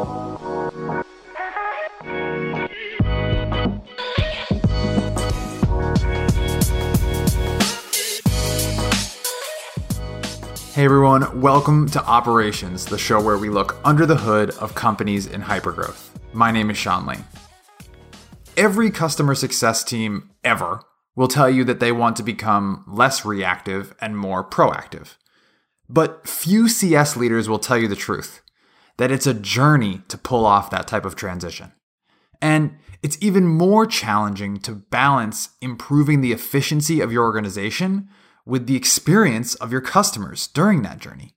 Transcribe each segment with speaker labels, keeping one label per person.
Speaker 1: Hey everyone, welcome to Operations, the show where we look under the hood of companies in hypergrowth. My name is Sean Lane. Every customer success team ever will tell you that they want to become less reactive and more proactive. But few CS leaders will tell you the truth that it's a journey to pull off that type of transition. And it's even more challenging to balance improving the efficiency of your organization with the experience of your customers during that journey.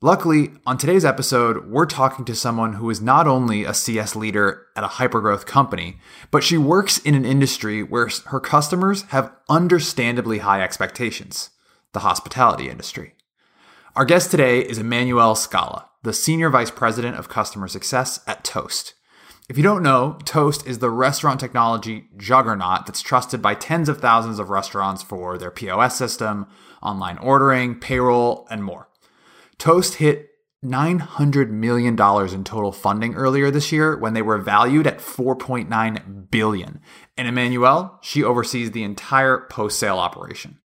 Speaker 1: Luckily, on today's episode, we're talking to someone who is not only a CS leader at a hypergrowth company, but she works in an industry where her customers have understandably high expectations the hospitality industry. Our guest today is Emmanuelle Skala, the Senior Vice President of Customer Success at Toast. If you don't know, Toast is the restaurant technology juggernaut that's trusted by tens of thousands of restaurants for their POS system, online ordering, payroll, and more. Toast hit $900 million in total funding earlier this year when they were valued at 4.9 billion. And Emmanuelle, she oversees the entire post-sale operation.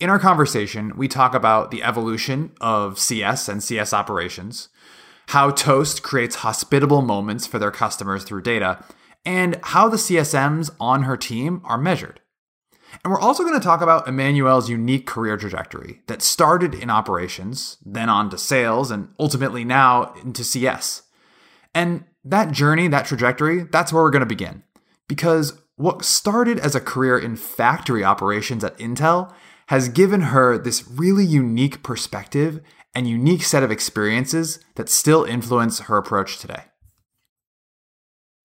Speaker 1: In our conversation, we talk about the evolution of CS and CS operations, how Toast creates hospitable moments for their customers through data, and how the CSMs on her team are measured. And we're also going to talk about Emmanuelle's unique career trajectory that started in operations, then on to sales, and ultimately now into CS. And that journey, that trajectory, that's where we're going to begin. Because what started as a career in factory operations at Intel has given her this really unique perspective and unique set of experiences that still influence her approach today?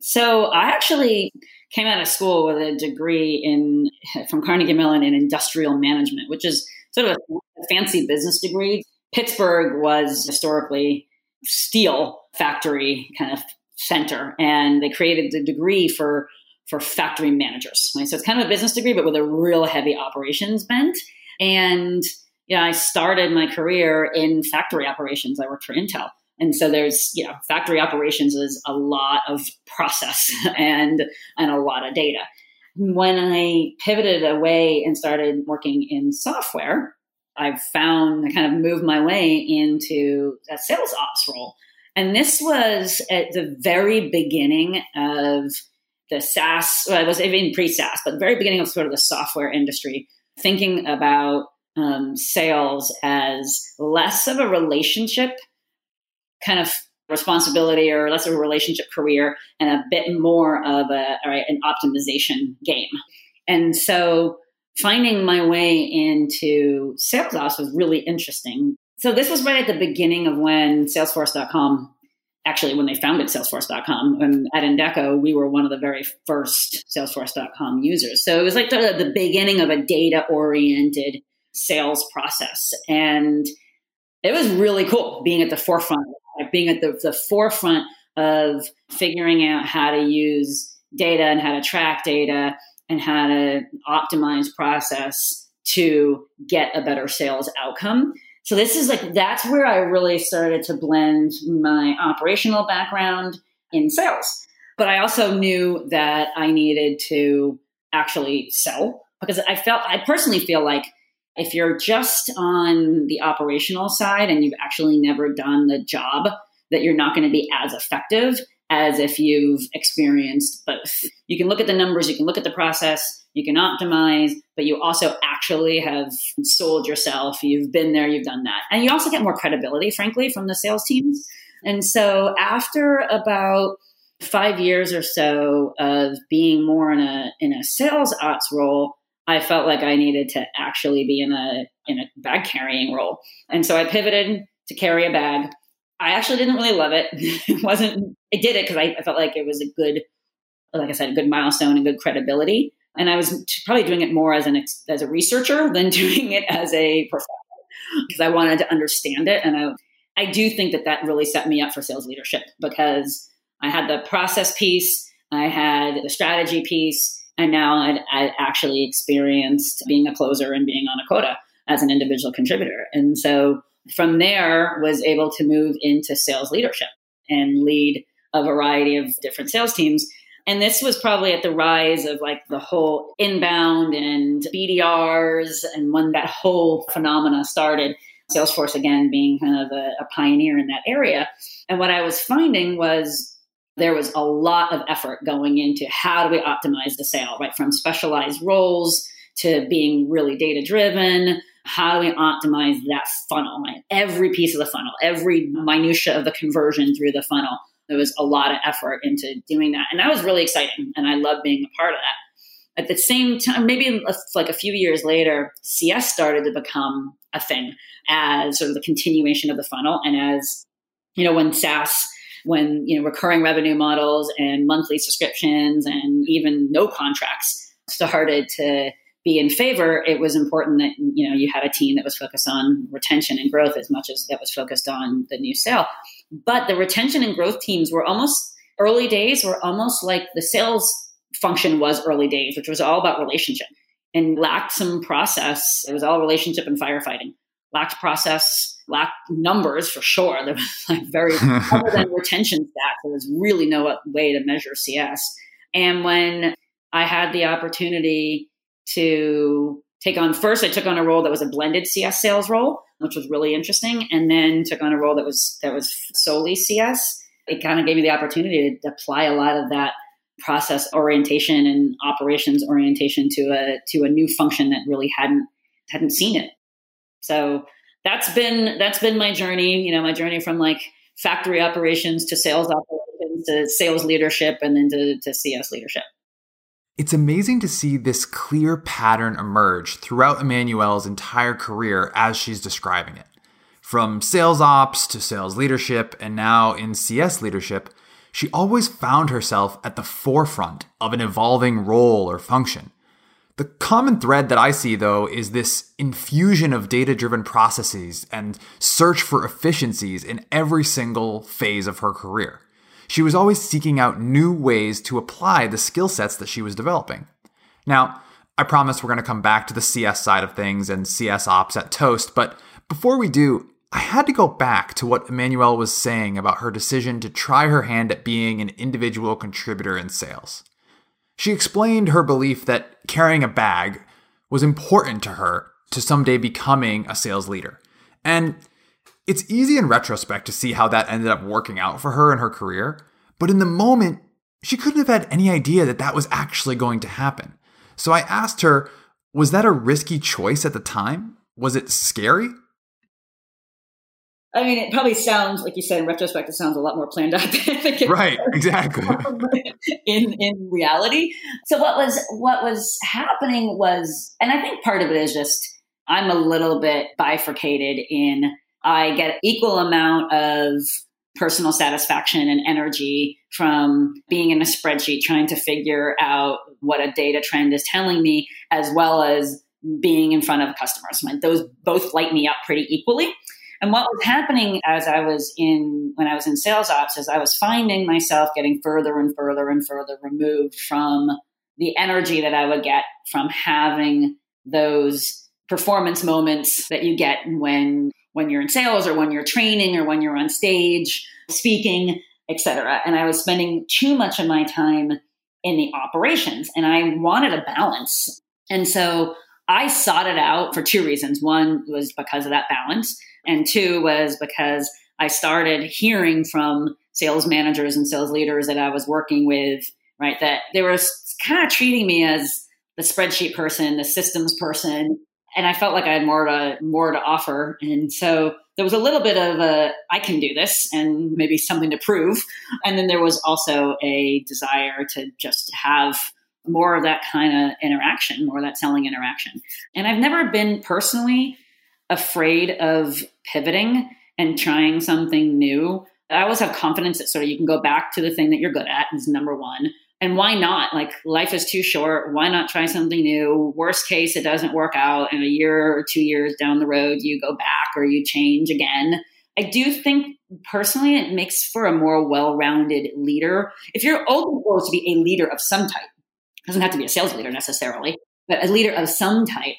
Speaker 2: So I actually came out of school with a degree in from Carnegie Mellon in industrial management, which is sort of a fancy business degree. Pittsburgh was historically steel factory kind of center, and they created the degree for for factory managers. Right? So it's kind of a business degree, but with a real heavy operations bent. And yeah, I started my career in factory operations. I worked for Intel. And so there's, you know, factory operations is a lot of process and and a lot of data. When I pivoted away and started working in software, I found I kind of moved my way into a sales ops role. And this was at the very beginning of the SaaS, well, it was even pre SaaS, but very beginning of sort of the software industry, thinking about um, sales as less of a relationship kind of responsibility or less of a relationship career and a bit more of a right, an optimization game. And so finding my way into sales ops was really interesting. So this was right at the beginning of when Salesforce.com, actually when they founded Salesforce.com, and at indeco we were one of the very first Salesforce.com users. So it was like the, the beginning of a data oriented sales process. And it was really cool being at the forefront, being at the, the forefront of figuring out how to use data and how to track data and how to optimize process to get a better sales outcome. So this is like that's where I really started to blend my operational background in sales. But I also knew that I needed to actually sell because I felt I personally feel like if you're just on the operational side and you've actually never done the job, that you're not going to be as effective as if you've experienced both. You can look at the numbers, you can look at the process, you can optimize, but you also actually have sold yourself. You've been there, you've done that. And you also get more credibility, frankly, from the sales teams. And so after about five years or so of being more in a in a sales ops role, I felt like I needed to actually be in a in a bag carrying role. And so I pivoted to carry a bag. I actually didn't really love it. it wasn't I did it because I, I, felt like it was a good like I said, a good milestone and good credibility. And I was probably doing it more as an as a researcher than doing it as a professional because I wanted to understand it. And I I do think that that really set me up for sales leadership because I had the process piece, I had the strategy piece, and now I'd, I'd actually experienced being a closer and being on a quota as an individual contributor. And so from there was able to move into sales leadership. and lead a variety of different sales teams. And this was probably at the rise of like the whole inbound and BDRs and when that whole phenomena started. Salesforce again being kind of a, a pioneer in that area. And what I was finding was there was a lot of effort going into how do we optimize the sale, right? From specialized roles to being really data driven. How do we optimize that funnel? Right? Every piece of the funnel, every minutia of the conversion through the funnel. There was a lot of effort into doing that. And that was really exciting. And I love being a part of that. At the same time, maybe uh, like a few years later, CS started to become a thing as sort of the continuation of the funnel. And as, you know, when SaaS when you know recurring revenue models and monthly subscriptions and even no contracts started to be in favor, it was important that you know you had a team that was focused on retention and growth as much as that was focused on the new sale. But the retention and growth teams were almost early days were almost like the sales function was early days, which was all about relationship and lacked some process. It was all relationship and firefighting. Lacked process, lacked numbers for sure. There was like very other than retention stats. There was really no way to measure CS. And when I had the opportunity to take on first, I took on a role that was a blended CS sales role, which was really interesting, and then took on a role that was that was solely CS. It kind of gave me the opportunity to apply a lot of that process orientation and operations orientation to a to a new function that really hadn't hadn't seen it. So that's been that's been my journey. You know, my journey from like factory operations to sales operations to sales leadership and then to, to CS leadership.
Speaker 1: It's amazing to see this clear pattern emerge throughout Emmanuelle's entire career as she's describing it. From sales ops to sales leadership, and now in CS leadership, she always found herself at the forefront of an evolving role or function. The common thread that I see, though, is this infusion of data driven processes and search for efficiencies in every single phase of her career. She was always seeking out new ways to apply the skill sets that she was developing. Now, I promise we're going to come back to the CS side of things and CS ops at Toast, but before we do, I had to go back to what Emmanuelle was saying about her decision to try her hand at being an individual contributor in sales. She explained her belief that carrying a bag was important to her to someday becoming a sales leader. And it's easy in retrospect to see how that ended up working out for her in her career, but in the moment, she couldn't have had any idea that that was actually going to happen. So I asked her, was that a risky choice at the time? Was it scary?
Speaker 2: I mean, it probably sounds like you said in retrospect. It sounds a lot more planned out than it
Speaker 1: right, exactly.
Speaker 2: in in reality. So what was what was happening was, and I think part of it is just I'm a little bit bifurcated in I get equal amount of personal satisfaction and energy from being in a spreadsheet trying to figure out what a data trend is telling me, as well as being in front of customers. Those both light me up pretty equally. And what was happening as I was in, when I was in sales ops, is I was finding myself getting further and further and further removed from the energy that I would get from having those performance moments that you get when when you're in sales or when you're training or when you're on stage speaking etc and i was spending too much of my time in the operations and i wanted a balance. And so i sought it out for two reasons. One was because of that balance and two was because I started hearing from sales managers and sales leaders that I was working with, right, that they were kind of treating me as the spreadsheet person, the systems person, and I felt like I had more to more to offer. And so there was a little bit of a I can do this and maybe something to prove. And then there was also a desire to just have more of that kind of interaction, more of that selling interaction. And I've never been personally afraid of pivoting and trying something new. I always have confidence that sort of you can go back to the thing that you're good at is number one. And why not? Like life is too short. Why not try something new? Worst case, it doesn't work out. In a year or two years down the road, you go back or you change again. I do think personally it makes for a more well-rounded leader. If your ultimate goal is to be a leader of some type, doesn't have to be a sales leader necessarily, but a leader of some type,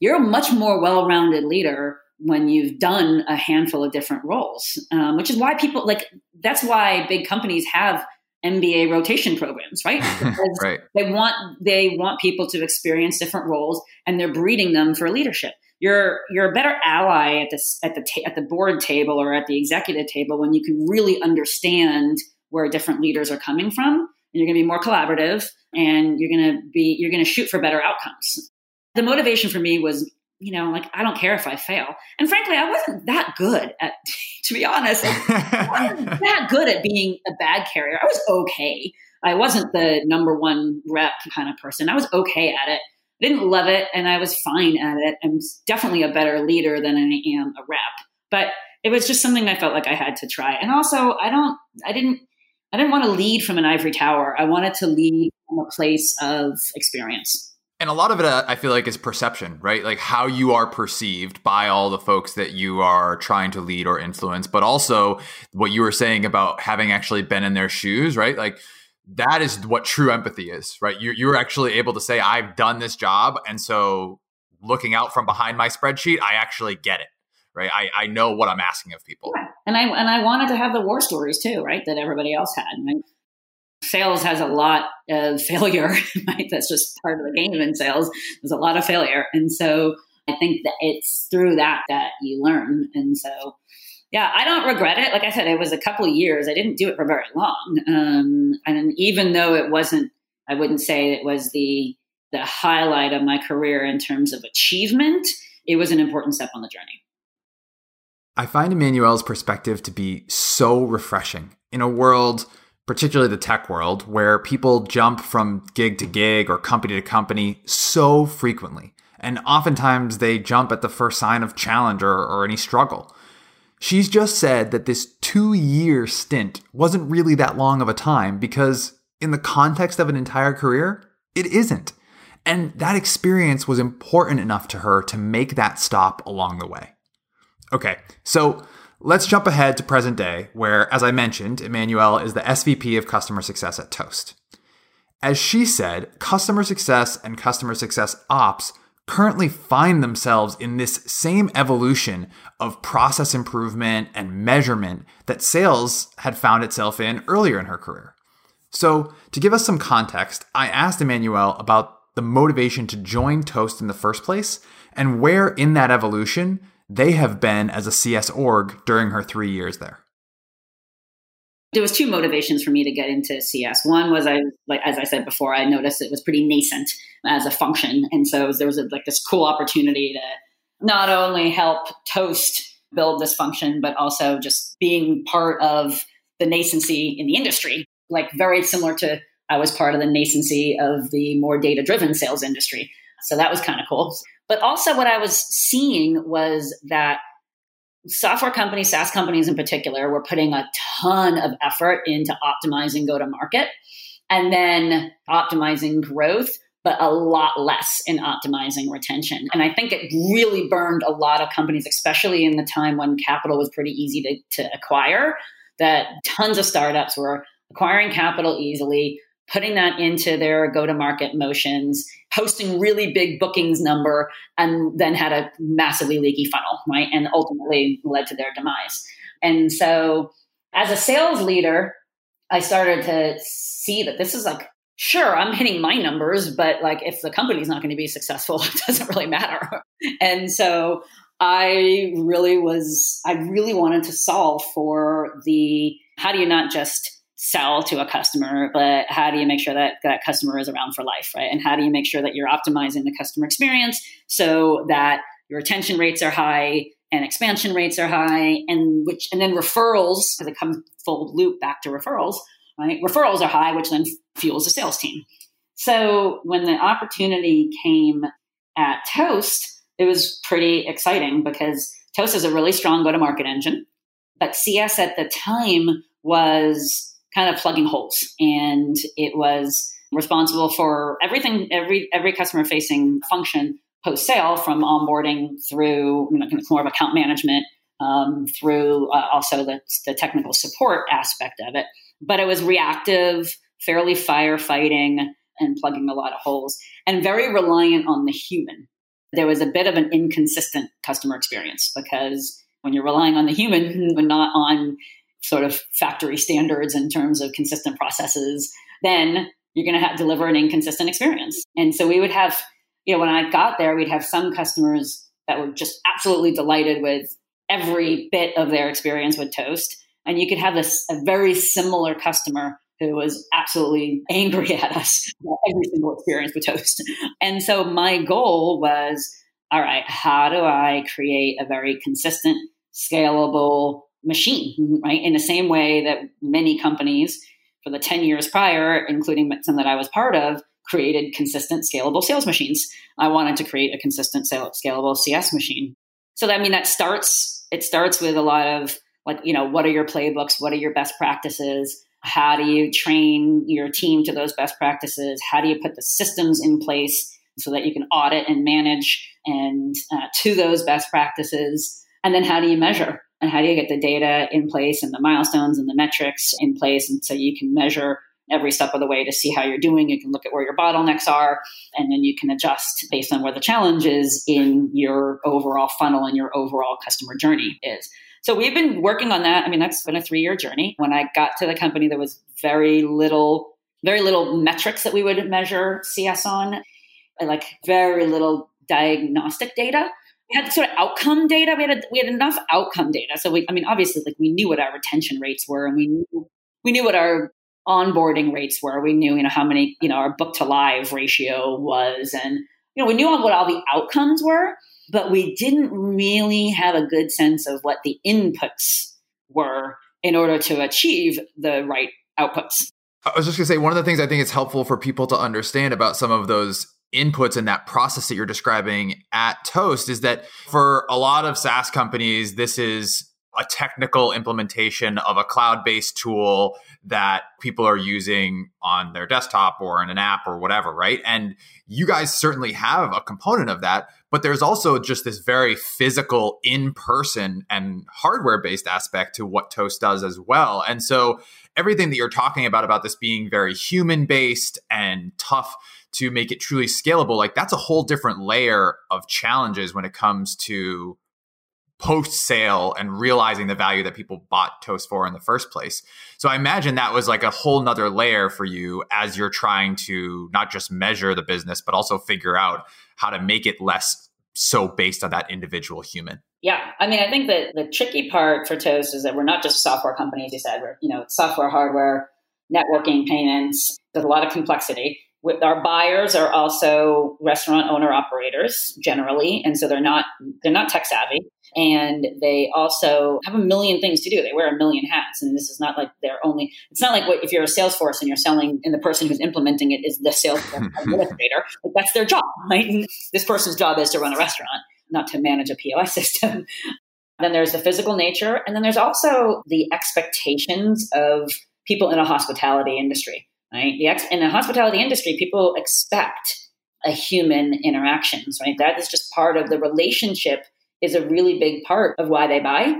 Speaker 2: you're a much more well-rounded leader when you've done a handful of different roles, um, which is why people like that's why big companies have MBA rotation programs, right?
Speaker 1: right.
Speaker 2: They want they want people to experience different roles, and they're breeding them for leadership. You're you're a better ally at the at the ta- at the board table or at the executive table when you can really understand where different leaders are coming from, and you're going to be more collaborative, and you're going to be you're going to shoot for better outcomes. The motivation for me was you know, like I don't care if I fail. And frankly, I wasn't that good at, to be honest, I wasn't that good at being a bag carrier. I was okay. I wasn't the number one rep kind of person. I was okay at it. I didn't love it, and I was fine at it. I'm definitely a better leader than I am a rep. But it was just something I felt like I had to try. And also, I don't, I didn't, I didn't want to lead from an ivory tower. I wanted to lead from a place of experience.
Speaker 1: And a lot of it, uh, I feel like, is perception, right? Like how you are perceived by all the folks that you are trying to lead or influence, but also what you were saying about having actually been in their shoes, right? Like that is what true empathy is, right? You, you're actually able to say, I've done this job. And so looking out from behind my spreadsheet, I actually get it, right? I, I know what I'm asking of people.
Speaker 2: Yeah. And I, and I wanted to have the war stories too, right? That everybody else had. Right? Sales has a lot of failure, right? That's just part of the game in sales. There's a lot of failure. And so I think that it's through that that you learn. And so, yeah, I don't regret it. Like I said, it was a couple of years. I didn't do it for very long. Um, and even though it wasn't, I wouldn't say it was the, the highlight of my career in terms of achievement, it was an important step on the journey.
Speaker 1: I find Emmanuelle's perspective to be so refreshing in a world – particularly the tech world, where people jump from gig to gig or company to company so frequently. And oftentimes they jump at the first sign of challenge or, or any struggle. She's just said that this two year stint wasn't really that long of a time because, in the context of an entire career, it isn't. And that experience was important enough to her to make that stop along the way. Okay, so Let's jump ahead to present day, where, as I mentioned, Emmanuelle is the SVP of customer success at Toast. As she said, customer success and customer success ops currently find themselves in this same evolution of process improvement and measurement that sales had found itself in earlier in her career. So, to give us some context, I asked Emmanuelle about the motivation to join Toast in the first place and where in that evolution they have been as a CS org during her three years there?
Speaker 2: There was two motivations for me to get into CS. One was I like as I said before, I noticed it was pretty nascent as a function, and so there was a, like this cool opportunity to not only help Toast build this function, but also just being part of the nascency in the industry, like very similar to I was part of the nascency of the more data driven sales industry. So that was kind of cool. But also, what I was seeing was that software companies, SaaS companies in particular, were putting a ton of effort into optimizing go to market and then optimizing growth, but a lot less in optimizing retention. And I think it really burned a lot of companies, especially in the time when capital was pretty easy to, to acquire, that tons of startups were acquiring capital easily, putting that into their go to market motions, posting really big bookings number, and then had a massively leaky funnel, right? And ultimately led to their demise. And so, as a sales leader, I started to see that this is like, sure, I'm hitting my numbers, but like if the company's not going to be successful, it doesn't really matter. And so, I really was, I really wanted to solve for the how do you not just sell to a customer, but how do you make sure that that customer is around for life, right? And how do you make sure that you're optimizing the customer experience so that your retention rates are high and expansion rates are high, and which and then referrals, because it comes full loop back to referrals, right? Referrals are high, which then fuels the sales team. So when the opportunity came at Toast, it was pretty exciting because Toast is a really strong go-to-market engine, but CS at the time was kind of plugging holes. And it was responsible for everything, every every customer facing function post sale, from onboarding through you know, more of account management, um, through uh, also the, the technical support aspect of it. But it was reactive, fairly firefighting, and plugging a lot of holes, and very reliant on the human. There was a bit of an inconsistent customer experience because when you're relying on the human, not on sort of factory standards in terms of consistent processes, then you're going to have deliver an inconsistent experience. And so we would have, you know, when I got there, we'd have some customers that were just absolutely delighted with every bit of their experience with Toast. And you could have this a very similar customer who was absolutely angry at us every single experience with Toast. And so my goal was, all right, how do I create a very consistent, scalable machine, right? In the same way that many companies for the 10 years prior, including some that I was part of, created consistent, scalable sales machines. I wanted to create a consistent, scalable CS machine. So that, I mean, that starts, it starts with a lot of like, you know, what are your playbooks? What are your best practices? How do you train your team to those best practices? How do you put the systems in place so that you can audit and manage and uh, to those best practices? And then how do you measure? And how do you get the data in place and the milestones and the metrics in place? And so you can measure every step of the way to see how you're doing. You can look at where your bottlenecks are, and then you can adjust based on where the challenge is in your overall funnel and your overall customer journey is. So we've been working on that. I mean, that's been a three year journey. When I got to the company, there was very little, very little metrics that we would measure CS on, like very little diagnostic data. We had sort of outcome data. We had a, we had enough outcome data. So we, I mean, obviously, like we knew what our retention rates were, and we knew we knew what our onboarding rates were. We knew, you know, how many, you know, our book to live ratio was, and you know, we knew all, what all the outcomes were but we didn't really have a good sense of what the inputs were in order to achieve the right outputs.
Speaker 1: I was just going to say, one of the things I think it's helpful for people to understand about some of those inputs in that process that you're describing at Toast is that for a lot of SaaS companies, this is a technical implementation of a cloud based tool that people are using on their desktop or in an app or whatever, right? And you guys certainly have a component of that, but there's also just this very physical, in person and hardware based aspect to what Toast does as well. And so everything that you're talking about, about this being very human based and tough to make it truly scalable, like that's a whole different layer of challenges when it comes to post sale and realizing the value that people bought Toast for in the first place. So I imagine that was like a whole nother layer for you as you're trying to not just measure the business, but also figure out how to make it less so based on that individual human.
Speaker 2: Yeah, I mean, I think that the tricky part for Toast is that we're not just a software company, as you said. We're, you know, software, hardware, networking, payments. There's a lot of complexity our buyers are also restaurant owner operators generally and so they're not they're not tech savvy. And they also have a million things to do. They wear a million hats and this is not like they're only it's not like what if you're a salesforce and you're selling and the person who's implementing it is the sales administrator like that's their job right? And this person's job is to run a restaurant not to manage a pos system. Then there's the physical nature and then there's also the expectations of people in a hospitality industry right? The ex- in the hospitality industry, people expect a human interactions, right? That is just part of the relationship is a really big part of why they buy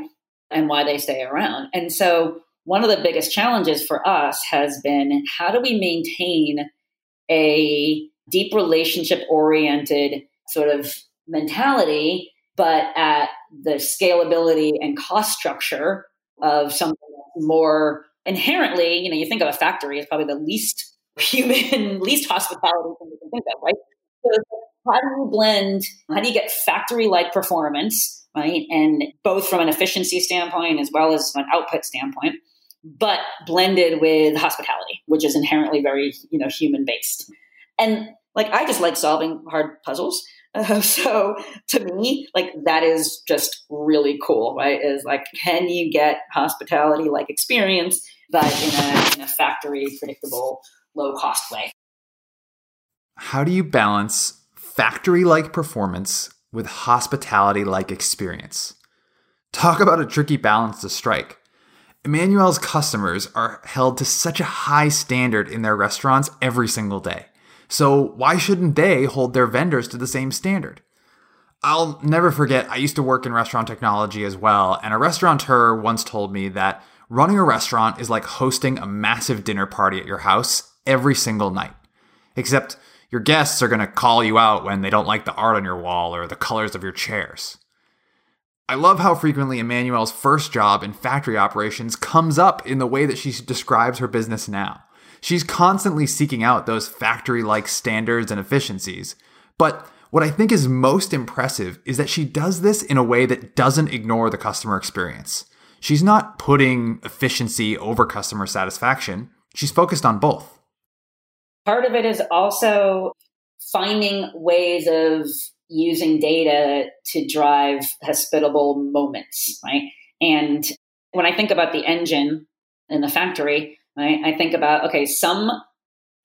Speaker 2: and why they stay around. And so one of the biggest challenges for us has been how do we maintain a deep relationship oriented sort of mentality, but at the scalability and cost structure of something more inherently, you know, you think of a factory as probably the least human, least hospitality thing you can think of, right? So how do you blend, how do you get factory like performance, right? And both from an efficiency standpoint as well as an output standpoint, but blended with hospitality, which is inherently very, you know, human based. And like, I just like solving hard puzzles. Uh, so to me, like that is just really cool, right? Is like, can you get hospitality like experience, but in a, in a factory predictable, low cost way?
Speaker 1: How do you balance factory like performance with hospitality like experience? Talk about a tricky balance to strike. Emmanuelle's customers are held to such a high standard in their restaurants every single day. So why shouldn't they hold their vendors to the same standard? I'll never forget, I used to work in restaurant technology as well, and a restaurateur once told me that running a restaurant is like hosting a massive dinner party at your house every single night. Except your guests are going to call you out when they don't like the art on your wall or the colors of your chairs. I love how frequently Emmanuelle's first job in factory operations comes up in the way that she describes her business now. She's constantly seeking out those factory like standards and efficiencies. But what I think is most impressive is that she does this in a way that doesn't ignore the customer experience. She's not putting efficiency over customer satisfaction, she's focused on both.
Speaker 2: Part of it is also finding ways of using data to drive hospitable moments, right? And when I think about the engine in the factory, right, I think about, okay, some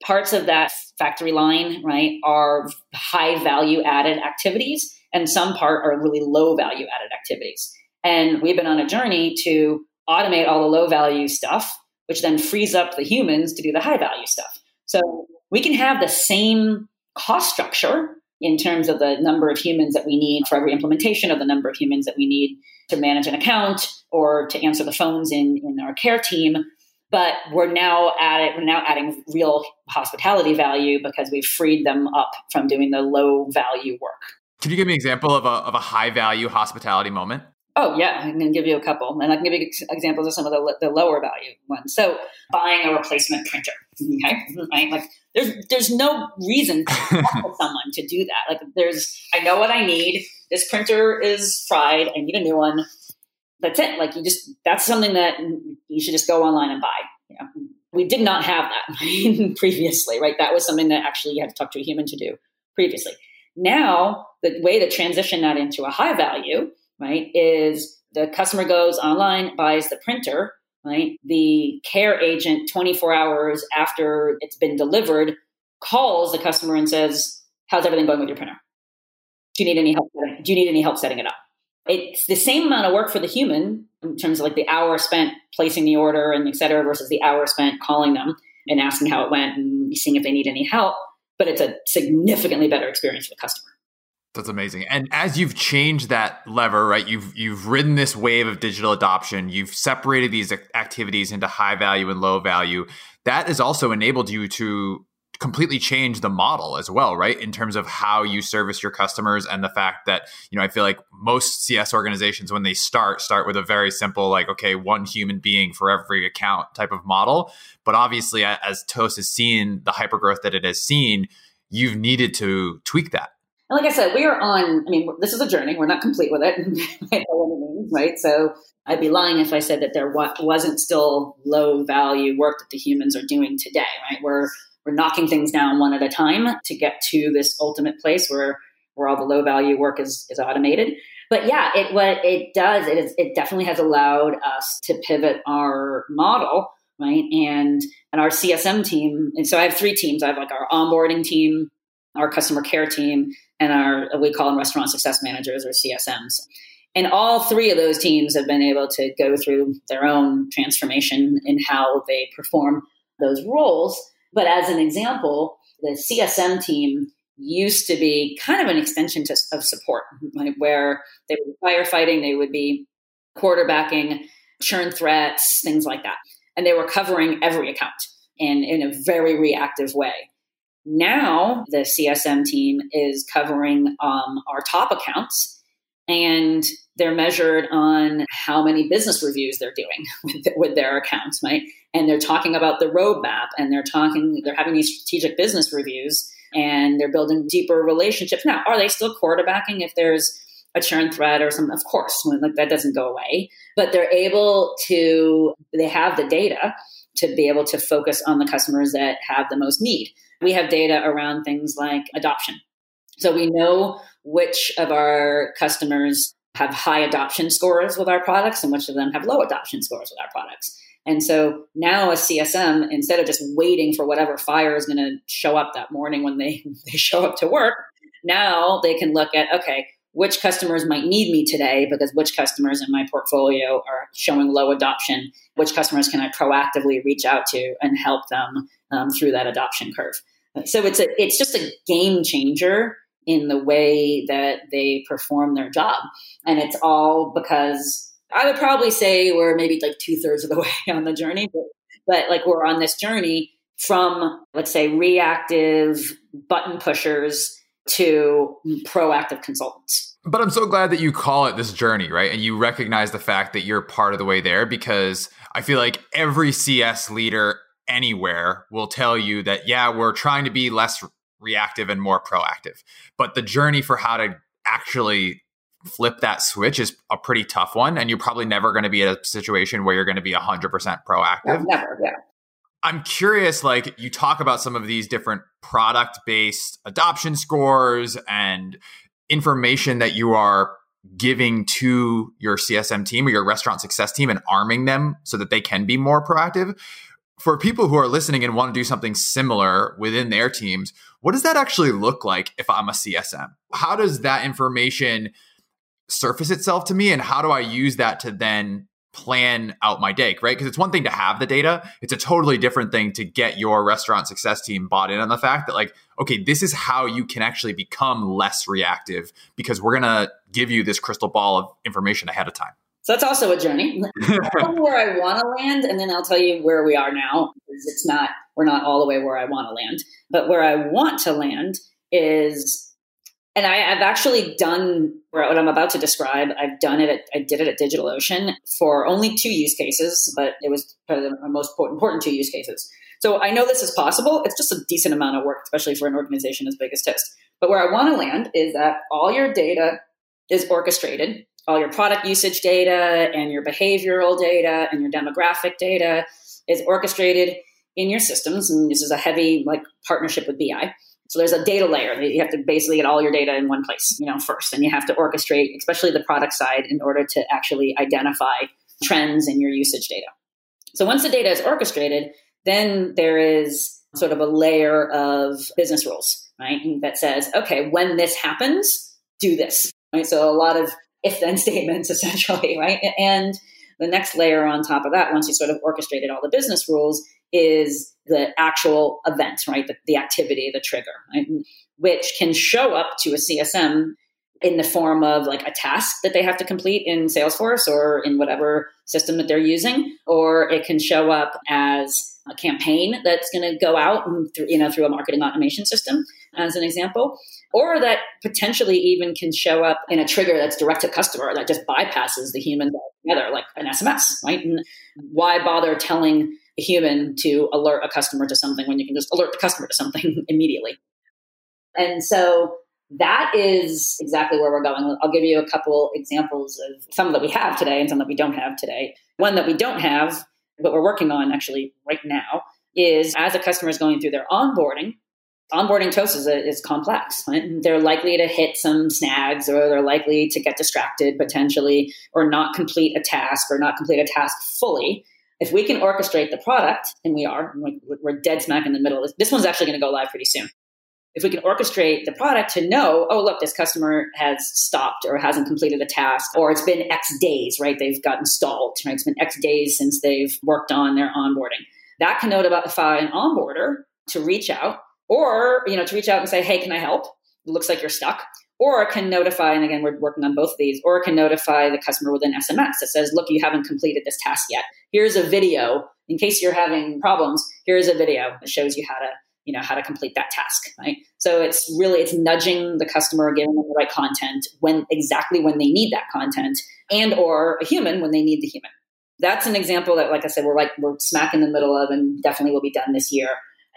Speaker 2: parts of that factory line, right, are high value added activities, and some part are really low value added activities. And we've been on a journey to automate all the low value stuff, which then frees up the humans to do the high value stuff. So we can have the same cost structure in terms of the number of humans that we need for every implementation of the number of humans that we need to manage an account or to answer the phones in, in our care team. But we're now at it, we're now adding real hospitality value because we've freed them up from doing the low value work.
Speaker 1: Can you give me an example of a, of a high value hospitality moment?
Speaker 2: Oh yeah, I can give you a couple, and I can give you examples of some of the, the lower value ones. So buying a replacement printer, okay, right? Like there's there's no reason for someone to do that. Like there's, I know what I need. This printer is fried. I need a new one. That's it. Like you just that's something that you should just go online and buy. Yeah, we did not have that previously, right? That was something that actually you had to talk to a human to do previously. Now the way to transition that into a high value right, is the customer goes online, buys the printer, right? The care agent, 24 hours after it's been delivered, calls the customer and says, How's everything going with your printer? Do you need any help? Do you need any help setting it up? It's the same amount of work for the human in terms of like the hour spent placing the order and et cetera versus the hour spent calling them and asking how it went and seeing if they need any help. But it's a significantly better experience for the customer.
Speaker 1: That's amazing. And as you've changed that lever, right? You've you've ridden this wave of digital adoption. You've separated these activities into high value and low value. That has also enabled you to completely change the model as well, right? In terms of how you service your customers and the fact that, you know, I feel like most CS organizations when they start start with a very simple like okay, one human being for every account type of model, but obviously as Toast has seen the hypergrowth that it has seen, you've needed to tweak that
Speaker 2: and like I said, we are on, I mean, this is a journey. We're not complete with it right? So I'd be lying if I said that there wasn't still low value work that the humans are doing today, right? We're, we're knocking things down one at a time to get to this ultimate place where, where all the low value work is, is automated. But yeah, it, what it does, it, is, it definitely has allowed us to pivot our model right? And and our CSM team. And so I have three teams. I have like our onboarding team, our customer care team, and our we call them restaurant success managers or CSMs. And all three of those teams have been able to go through their own transformation in how they perform those roles. But as an example, the CSM team used to be kind of an extension to, of support, where they were firefighting, they would be quarterbacking, churn threats, things like that. And they were covering every account in, in a very reactive way. Now the CSM team is covering um, our top accounts and they're measured on how many business reviews they're doing with, with, their accounts, right? And they're talking about the roadmap and they're talking, they're having these strategic business reviews and they're building deeper relationships. Now, are they still quarterbacking if there's a churn threat or something? Of course, like that doesn't go away, but they're able to, they have the data to be able to focus on the customers that have the most need. We have data around things like adoption. So we know which of our customers have high adoption scores with our products and which of them have low adoption scores with our products. And so now a CSM, instead of just waiting for whatever fire is going to show up that morning when they, they show up to work, now they can look at, okay, which customers might need me today because which customers in my portfolio are showing low adoption, which customers can I proactively reach out to and help them um, through that adoption curve. So it's a it's just a game changer in the way that they perform their job, and it's all because I would probably say we're maybe like two thirds of the way on the journey, but but like we're on this journey from let's say reactive button pushers to proactive consultants.
Speaker 1: But I'm so glad that you call it this journey, right? And you recognize the fact that you're part of the way there because I feel like every CS leader anywhere will tell you that, yeah, we're trying to be less reactive and more proactive. But the journey for how to actually flip that switch is a pretty tough one. And you're probably never going to be in a situation where you're going to be 100% proactive. No,
Speaker 2: never, yeah.
Speaker 1: I'm curious, like you talk about some of these different product based adoption scores and information that you are giving to your CSM team or your restaurant success team and arming them so that they can be more proactive. For people who are listening and want to do something similar within their teams, what does that actually look like if I'm a CSM? How does that information surface itself to me and how do I use that to then plan out my day, right? Because it's one thing to have the data, it's a totally different thing to get your restaurant success team bought in on the fact that, like, okay, this is how you can actually become less reactive because we're going to give you this crystal ball of information ahead of time.
Speaker 2: So that's also a journey. where I want to land, and then I'll tell you where we are now. It's not, we're not all the way where I want to land, but where I want to land is and I, have actually done what I'm about to describe. I've done it. At, I did it at DigitalOcean for only two use cases, but it was probably the most important two use cases. So I know this is possible. It's just a decent amount of work, especially for an organization as big as Toast. But where I want to land is that all your data is orchestrated. All your product usage data and your behavioral data and your demographic data is orchestrated in your systems. And this is a heavy like partnership with BI so there's a data layer. You have to basically get all your data in one place, you know, first, and you have to orchestrate, especially the product side, in order to actually identify trends in your usage data. So once the data is orchestrated, then there is sort of a layer of business rules, right? That says, okay, when this happens, do this. Right. So a lot of if then statements essentially, right? And the next layer on top of that, once you sort of orchestrated all the business rules, is the actual event, right? The, the activity, the trigger, right? which can show up to a CSM in the form of like a task that they have to complete in Salesforce or in whatever system that they're using, or it can show up as a campaign that's going to go out and through, you know through a marketing automation system, as an example, or that potentially even can show up in a trigger that's direct to customer that just bypasses the human altogether, like an SMS, right? And why bother telling a human to alert a customer to something when you can just alert the customer to something immediately. And so that is exactly where we're going. I'll give you a couple examples of some that we have today and some that we don't have today. One that we don't have, but we're working on actually right now, is as a customer is going through their onboarding, onboarding Toast is, a, is complex. Right? They're likely to hit some snags or they're likely to get distracted potentially or not complete a task or not complete a task fully. If we can orchestrate the product, and we are, we're dead smack in the middle. This one's actually going to go live pretty soon. If we can orchestrate the product to know, oh, look, this customer has stopped or hasn't completed a task, or it's been X days, right? They've got stalled, right? It's been X days since they've worked on their onboarding. That can notify an onboarder to reach out or, you know, to reach out and say, hey, can I help? It looks like you're stuck or can notify, and again, we're working on both of these, or can notify the customer with an SMS that says, look, you haven't completed this task yet. Here's a video. In case you're having problems, here's a video that shows you how to, you know, how to complete that task, right? So it's really, it's nudging the customer, giving them the right content when exactly when they need that content and or a human when they need the human. That's an example that, like I said, we're like, we're smack in the middle of and definitely will be done this year.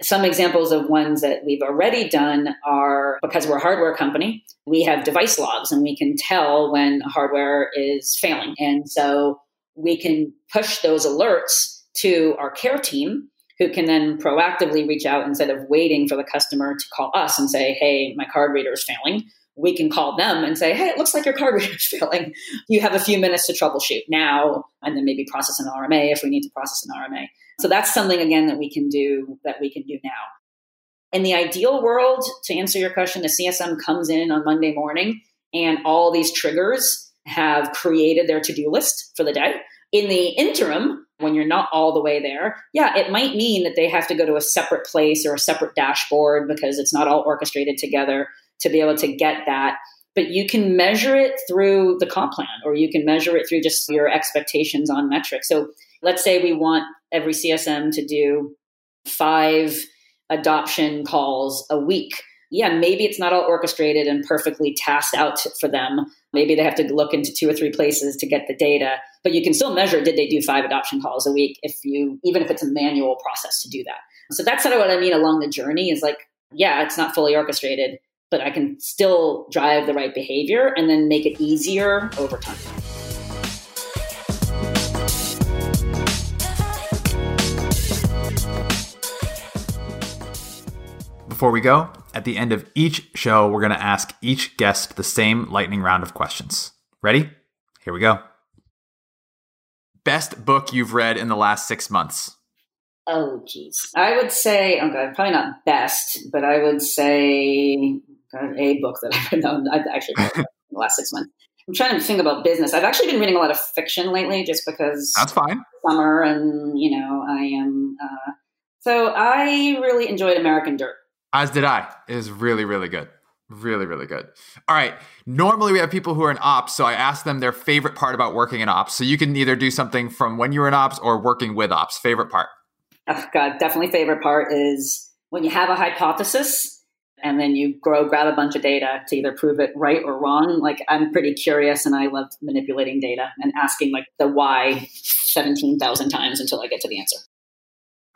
Speaker 2: Some examples of ones that we've already done are because we're a hardware company, we have device logs and we can tell when hardware is failing. And so we can push those alerts to our care team who can then proactively reach out instead of waiting for the customer to call us and say, hey, my card reader is failing. We can call them and say, hey, it looks like your card reader is failing. You have a few minutes to troubleshoot now, and then maybe process an RMA if we need to process an RMA. So that's something again that we can do that we can do now. In the ideal world, to answer your question, the CSM comes in on Monday morning and all these triggers have created their to-do list for the day. In the interim, when you're not all the way there, yeah, it might mean that they have to go to a separate place or a separate dashboard because it's not all orchestrated together to be able to get that. But you can measure it through the comp plan or you can measure it through just your expectations on metrics. So let's say we want every CSM to do five adoption calls a week. yeah, maybe it's not all orchestrated and perfectly tasked out for them. Maybe they have to look into two or three places to get the data, but you can still measure did they do five adoption calls a week if you, even if it's a manual process to do that. So that's sort of what I mean along the journey is like, yeah, it's not fully orchestrated, but I can still drive the right behavior and then make it easier over time.
Speaker 1: Before we go, at the end of each show, we're going to ask each guest the same lightning round of questions. Ready? Here we go. Best book you've read in the last six months?
Speaker 2: Oh, geez. I would say, okay, oh, probably not best, but I would say a book that I've read. No, I've actually read in the last six months. I'm trying to think about business. I've actually been reading a lot of fiction lately just because
Speaker 1: that's fine.
Speaker 2: Summer and, you know, I am. Uh, so I really enjoyed American Dirt.
Speaker 1: As did I. It is really, really good. Really, really good. All right. Normally we have people who are in ops, so I ask them their favorite part about working in ops. So you can either do something from when you were in ops or working with ops. Favorite part?
Speaker 2: Oh, God, definitely favorite part is when you have a hypothesis and then you grow, grab a bunch of data to either prove it right or wrong. Like I'm pretty curious and I love manipulating data and asking like the why 17,000 times until I get to the answer.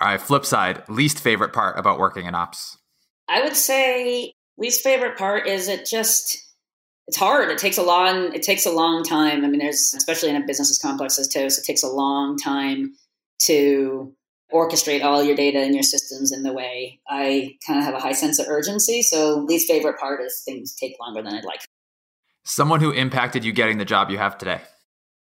Speaker 1: All right. Flip side, least favorite part about working in ops?
Speaker 2: I would say least favorite part is it just it's hard. It takes a long it takes a long time. I mean, there's especially in a business as complex as Toast, it takes a long time to orchestrate all your data and your systems in the way. I kind of have a high sense of urgency. So least favorite part is things take longer than I'd like.
Speaker 1: Someone who impacted you getting the job you have today.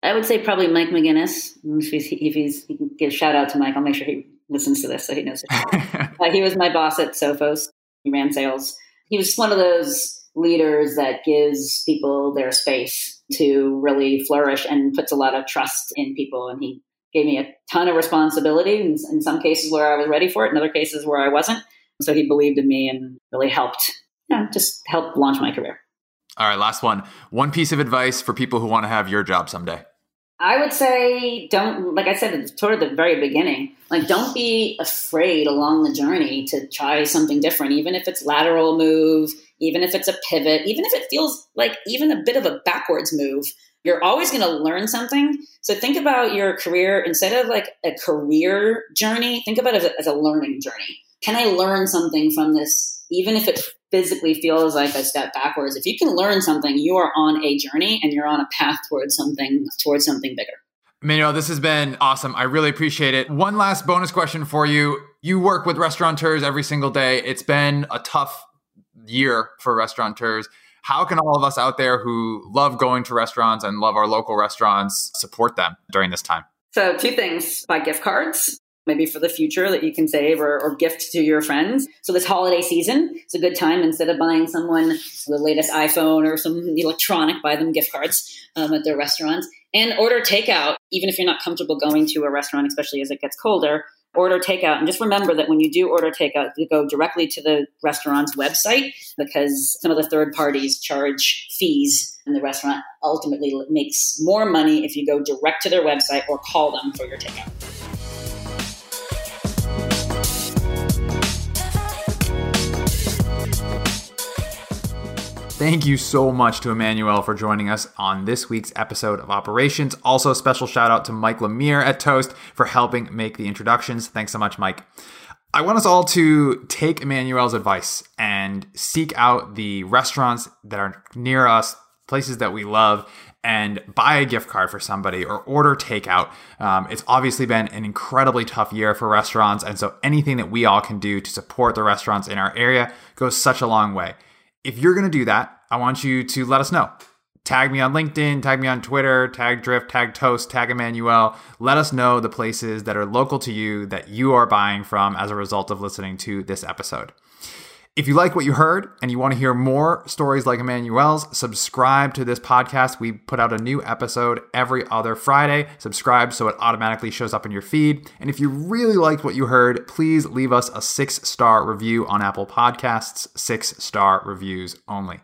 Speaker 2: I would say probably Mike McGinnis. If he's, if he's he can give a shout out to Mike, I'll make sure he listens to this so he knows. uh, he was my boss at Sophos. He ran sales. He was one of those leaders that gives people their space to really flourish and puts a lot of trust in people. And he gave me a ton of responsibility in, in some cases where I was ready for it, in other cases where I wasn't. So he believed in me and really helped, you know, just help launch my career.
Speaker 1: All right, last one. One piece of advice for people who want to have your job someday.
Speaker 2: I would say don't, like I said toward the very beginning, like don't be afraid along the journey to try something different, even if it's lateral move, even if it's a pivot, even if it feels like even a bit of a backwards move. You're always going to learn something. So think about your career instead of like a career journey, think about it as a, as a learning journey. Can I learn something from this, even if it physically feels like a step backwards, if you can learn something, you are on a journey and you're on a path towards something towards something bigger.
Speaker 1: Manuel, this has been awesome. I really appreciate it. One last bonus question for you. You work with restaurateurs every single day. It's been a tough year for restaurateurs. How can all of us out there who love going to restaurants and love our local restaurants support them during this time?
Speaker 2: So, two things buy gift cards maybe for the future that you can save or, or, gift to your friends. So this holiday season, it's a good time instead of buying someone the latest iPhone or some electronic, buy them gift cards um, at their restaurants and order takeout. Even if you're not comfortable going to a restaurant, especially as it gets colder, order takeout. And just remember that when you do order takeout, you go directly to the restaurant's website because some of the third parties charge fees and the restaurant ultimately makes more money if you go direct to their website or call them for your takeout.
Speaker 1: Thank you so much to Emmanuelle for joining us on this week's episode of Operations. Also, a special shout out to Mike Lemire at Toast for helping make the introductions. Thanks so much, Mike. I want us all to take Emmanuelle's advice and seek out the restaurants that are near us, places that we love, and buy a gift card for somebody or order takeout. Um, it's obviously been an incredibly tough year for restaurants. And so anything that we all can do to support the restaurants in our area goes such a long way if you're going to do that, I want you to let us know. Tag me on LinkedIn, tag me on Twitter, tag Drift, tag Toast, tag Emmanuelle. Let us know the places that are local to you that you are buying from as a result of listening to this episode. If you like what you heard and you want to hear more stories like Emmanuelle's, subscribe to this podcast. We put out a new episode every other Friday. Subscribe so it automatically shows up in your feed. And if you really liked what you heard, please leave us a six star review on Apple Podcasts, six star reviews only.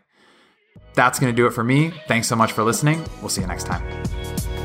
Speaker 1: That's going to do it for me. Thanks so much for listening. We'll see you next time.